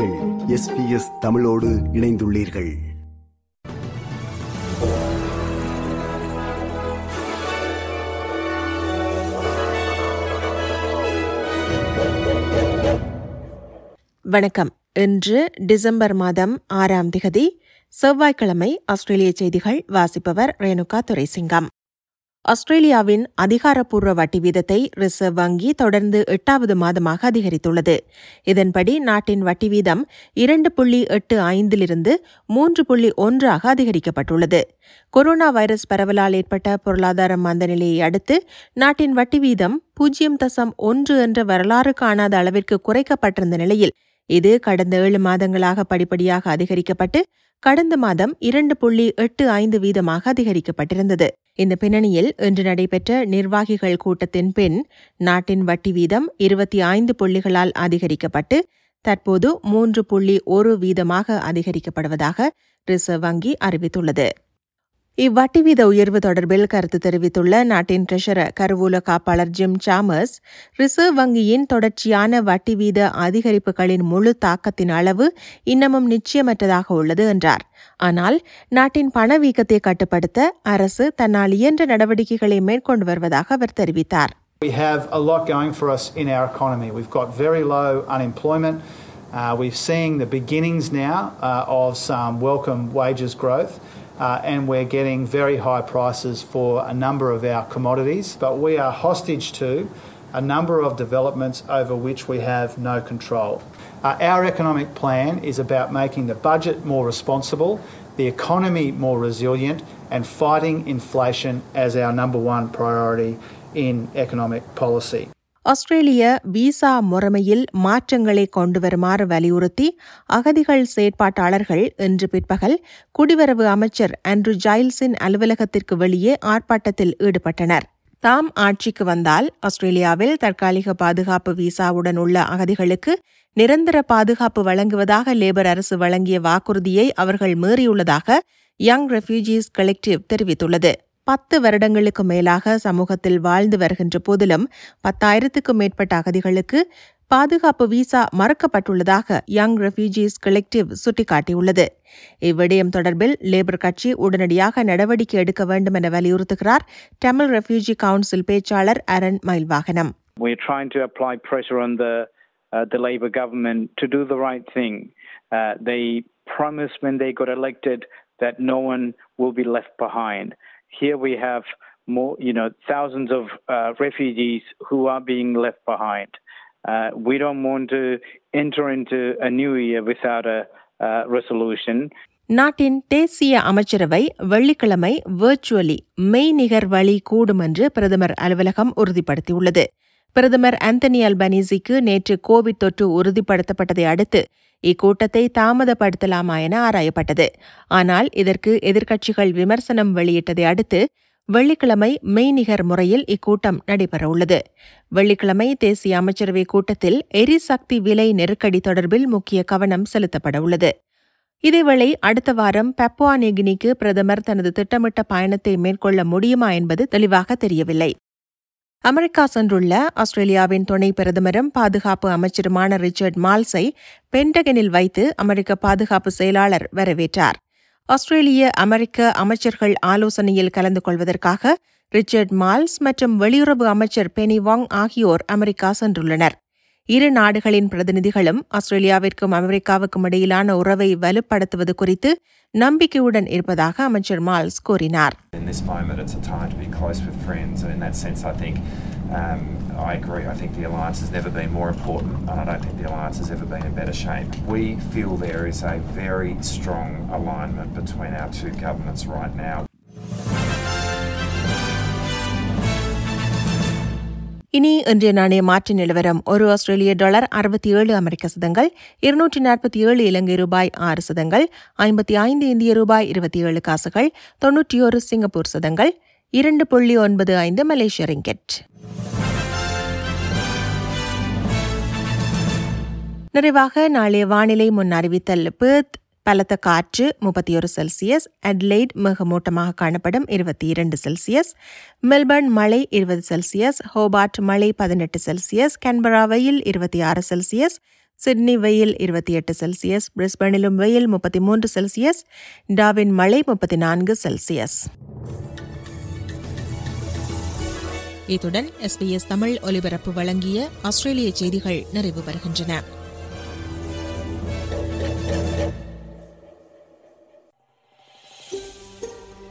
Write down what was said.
நீங்கள் எஸ் தமிழோடு இணைந்துள்ளீர்கள். வணக்கம். இன்று டிசம்பர் மாதம் ஆறாம் திகதி செவ்வாய்க்கிழமை ஆஸ்திரேலிய செய்திகள் வாசிப்பவர் ரேணுகா துரைசிங்கம். ஆஸ்திரேலியாவின் அதிகாரப்பூர்வ வட்டி வீதத்தை ரிசர்வ் வங்கி தொடர்ந்து எட்டாவது மாதமாக அதிகரித்துள்ளது. இதன்படி நாட்டின் வட்டி வீதம் இரண்டு புள்ளி எட்டு ஐந்திலிருந்து மூன்று புள்ளி ஒன்றாக அதிகரிக்கப்பட்டுள்ளது. கொரோனா வைரஸ் பரவலால் ஏற்பட்ட பொருளாதார மந்தநிலையை அடுத்து நாட்டின் வட்டி வீதம் பூஜ்ஜியம் தசம் ஒன்று என்ற வரலாறு காணாத அளவிற்கு குறைக்கப்பட்டிருந்த நிலையில் இது கடந்த ஏழு மாதங்களாக படிப்படியாக அதிகரிக்கப்பட்டு கடந்த மாதம் இரண்டு புள்ளி எட்டு ஐந்து வீதமாக அதிகரிக்கப்பட்டிருந்தது. இந்த பின்னணியில் இன்று நடைபெற்ற நிர்வாகிகள் கூட்டத்தின் பின் நாட்டின் வட்டி வீதம் இருபத்தி ஐந்து புள்ளிகளால் அதிகரிக்கப்பட்டு தற்போது மூன்று புள்ளி ஒரு வீதமாக அதிகரிக்கப்படுவதாக ரிசர்வ் வங்கி அறிவித்துள்ளது. இவ்வட்டி வீத உயர்வு தொடர்பில் கருத்து தெரிவித்துள்ள நாட்டின் ட்ரெஷரர் கருவூல காப்பாளர் ஜிம் சாமர்ஸ் ரிசர்வ் வங்கியின் தொடர்ச்சியான வட்டி வீத அதிகரிப்புகளின் முழு தாக்கத்தின் அளவு இன்னமும் நிச்சயமற்றதாக உள்ளது என்றார் ஆனால் நாட்டின் பணவீக்கத்தை கட்டுப்படுத்த அரசு தன்னால் இயன்ற நடவடிக்கைகளை மேற்கொண்டு வருவதாக அவர் தெரிவித்தார் We have a lot going for us in our economy. We've got very low unemployment. Uh, we're seeing the beginnings now uh, of some welcome wages growth. Uh, and we're getting very high prices for a number of our commodities. But we are hostage to a number of developments over which we have no control. Uh, our economic plan is about making the budget more responsible, the economy more resilient, and fighting inflation as our number one priority in economic policy. ஆஸ்திரேலிய visa முறைமையில் மாற்றங்களை கொண்டு வருமாறு வலியுறுத்தி அகதிகள் செயற்பாட்டாளர்கள் இன்று பிற்பகல் குடிவரவு அமைச்சர் ஆண்ட்ரூ ஜைல்ஸின் அலுவலகத்திற்கு வெளியே ஆர்ப்பாட்டத்தில் ஈடுபட்டனர். தாம் ஆட்சிக்கு வந்தால் ஆஸ்திரேலியாவில் தற்காலிக பாதுகாப்பு விசாவுடன் உள்ள அகதிகளுக்கு நிரந்தர பாதுகாப்பு வழங்குவதாக லேபர் அரசு வழங்கிய வாக்குறுதியை அவர்கள் மீறியுள்ளதாக யங் ரெஃப்யூஜிஸ் கலெக்டிவ் தெரிவித்துள்ளது. பத்து வருடங்களுக்கு மேலாக சமூகத்தில் வாழ்ந்து வருகின்ற போதிலும் பத்தாயிரத்துக்கும் மேற்பட்ட அகதிகளுக்கு பாதுகாப்பு விசா மறுக்கப்பட்டுள்ளதாக யங் ரெஃப்யூஜிஸ் கலெக்டிவ் சுட்டிக்காட்டியுள்ளது இவ்விடயம் தொடர்பில் லேபர் கட்சி உடனடியாக நடவடிக்கை எடுக்க வேண்டும் என வலியுறுத்துகிறார் தமிழ் ரெஃப்யூஜி கவுன்சில் பேச்சாளர் அரண் Mayilvaganam We're trying to apply pressure on the uh, the Labor government to do the right thing. Uh, they promised when they got elected that no one will be left behind. Here we have more, you know, thousands of uh, refugees who are being left behind. Uh, we don't want to enter into a new year without a uh, resolution. நாட்டின் தேசிய அமைச்சரவை வெள்ளிக்கிழமை virtually மெய்நிகர் வழி கூடும் என்று பிரதமர் அலுவலகம் உறுதிப்படுத்தியுள்ளது பிரதமர் அந்தனி அல்பனீசிக்கு நேற்று கோவிட் தொற்று உறுதிப்படுத்தப்பட்டதை அடுத்து இக்கூட்டத்தை தாமதப்படுத்தலாமா என ஆராயப்பட்டது. ஆனால் இதற்கு எதிர்க்கட்சிகள் விமர்சனம் வெளியிட்டதை அடுத்து வெள்ளிக்கிழமை மெய்நிகர் முறையில் இக்கூட்டம் நடைபெறவுள்ளது. வெள்ளிக்கிழமை தேசிய அமைச்சரவை கூட்டத்தில் எரிசக்தி விலை நெருக்கடி தொடர்பில் முக்கிய கவனம் செலுத்தப்படவுள்ளது. இதேவேளை அடுத்த வாரம் பப்புவா நிகினிக்கு பிரதமர் தனது திட்டமிட்ட பயணத்தை மேற்கொள்ள முடியுமா என்பது தெளிவாக தெரியவில்லை. அமெரிக்கா சென்றுள்ள ஆஸ்திரேலியாவின் துணை பிரதமரும் பாதுகாப்பு அமைச்சருமான ரிச்சர்ட் மால்ஸை பென்டகனில் வைத்து அமெரிக்க பாதுகாப்பு செயலாளர் வரவேற்றார். ஆஸ்திரேலிய அமெரிக்க அமைச்சர்கள் ஆலோசனையில் கலந்து கொள்வதற்காக ரிச்சர்ட் மால்ஸ் மற்றும் வெளியுறவு அமைச்சர் பெனி வாங் ஆகியோர் அமெரிக்கா சென்றுள்ளனர். இரு நாடுகளின் பிரதிநிதிகளும் ஆஸ்திரேலியாவிற்கும் அமெரிக்காவுக்கும் இடையிலான உறவை வலுப்படுத்துவது குறித்து நம்பிக்கையுடன் இருப்பதாக அமைச்சர் மால்ஸ் கூறினார் um, I agree. I think the alliance has never been more important, and I don't think the alliance has ever been in better shape. We feel there is a very strong alignment between our two governments right now. இனி இன்றைய நாணய மாற்று நிலவரம். ஒரு ஆஸ்திரேலிய dollar அறுபத்தி ஏழு அமெரிக்க சதங்கள் இருநூற்றி நாற்பத்தி ஏழு இலங்கை ரூபாய் ஆறு சதங்கள் ஐம்பத்தி ஐந்து இந்திய ரூபாய் இருபத்தி ஏழு காசுகள் தொன்னூற்றி ஒரு சிங்கப்பூர் சதங்கள் இரண்டு புள்ளி ஒன்பது ஐந்து மலேசிய ரிங்கெட். நிறைவாக நாளைய வானிலை முன் அறிவித்தல். பேர்த் பலத்த காற்று முப்பத்தி ஒரு செல்சியஸ் அட்லைட் மிகமூட்டமாக காணப்படும் இருபத்தி இரண்டு செல்சியஸ் மெல்பர்ன் மழை இருபது செல்சியஸ் ஹோபார்ட் மழை பதினெட்டு செல்சியஸ் கன்பரா வெயில் இருபத்தி ஆறு செல்சியஸ் சிட்னி வெயில் இருபத்தி எட்டு செல்சியஸ் பிரிஸ்பனிலும் வெயில் முப்பத்தி மூன்று செல்சியஸ் டாவின் மழை முப்பத்தி நான்கு செல்சியஸ் இத்துடன் எஸ்பிஎஸ் தமிழ் ஒலிபரப்பு வழங்கிய ஆஸ்திரேலிய செய்திகள் நிறைவு பெறுகின்றன.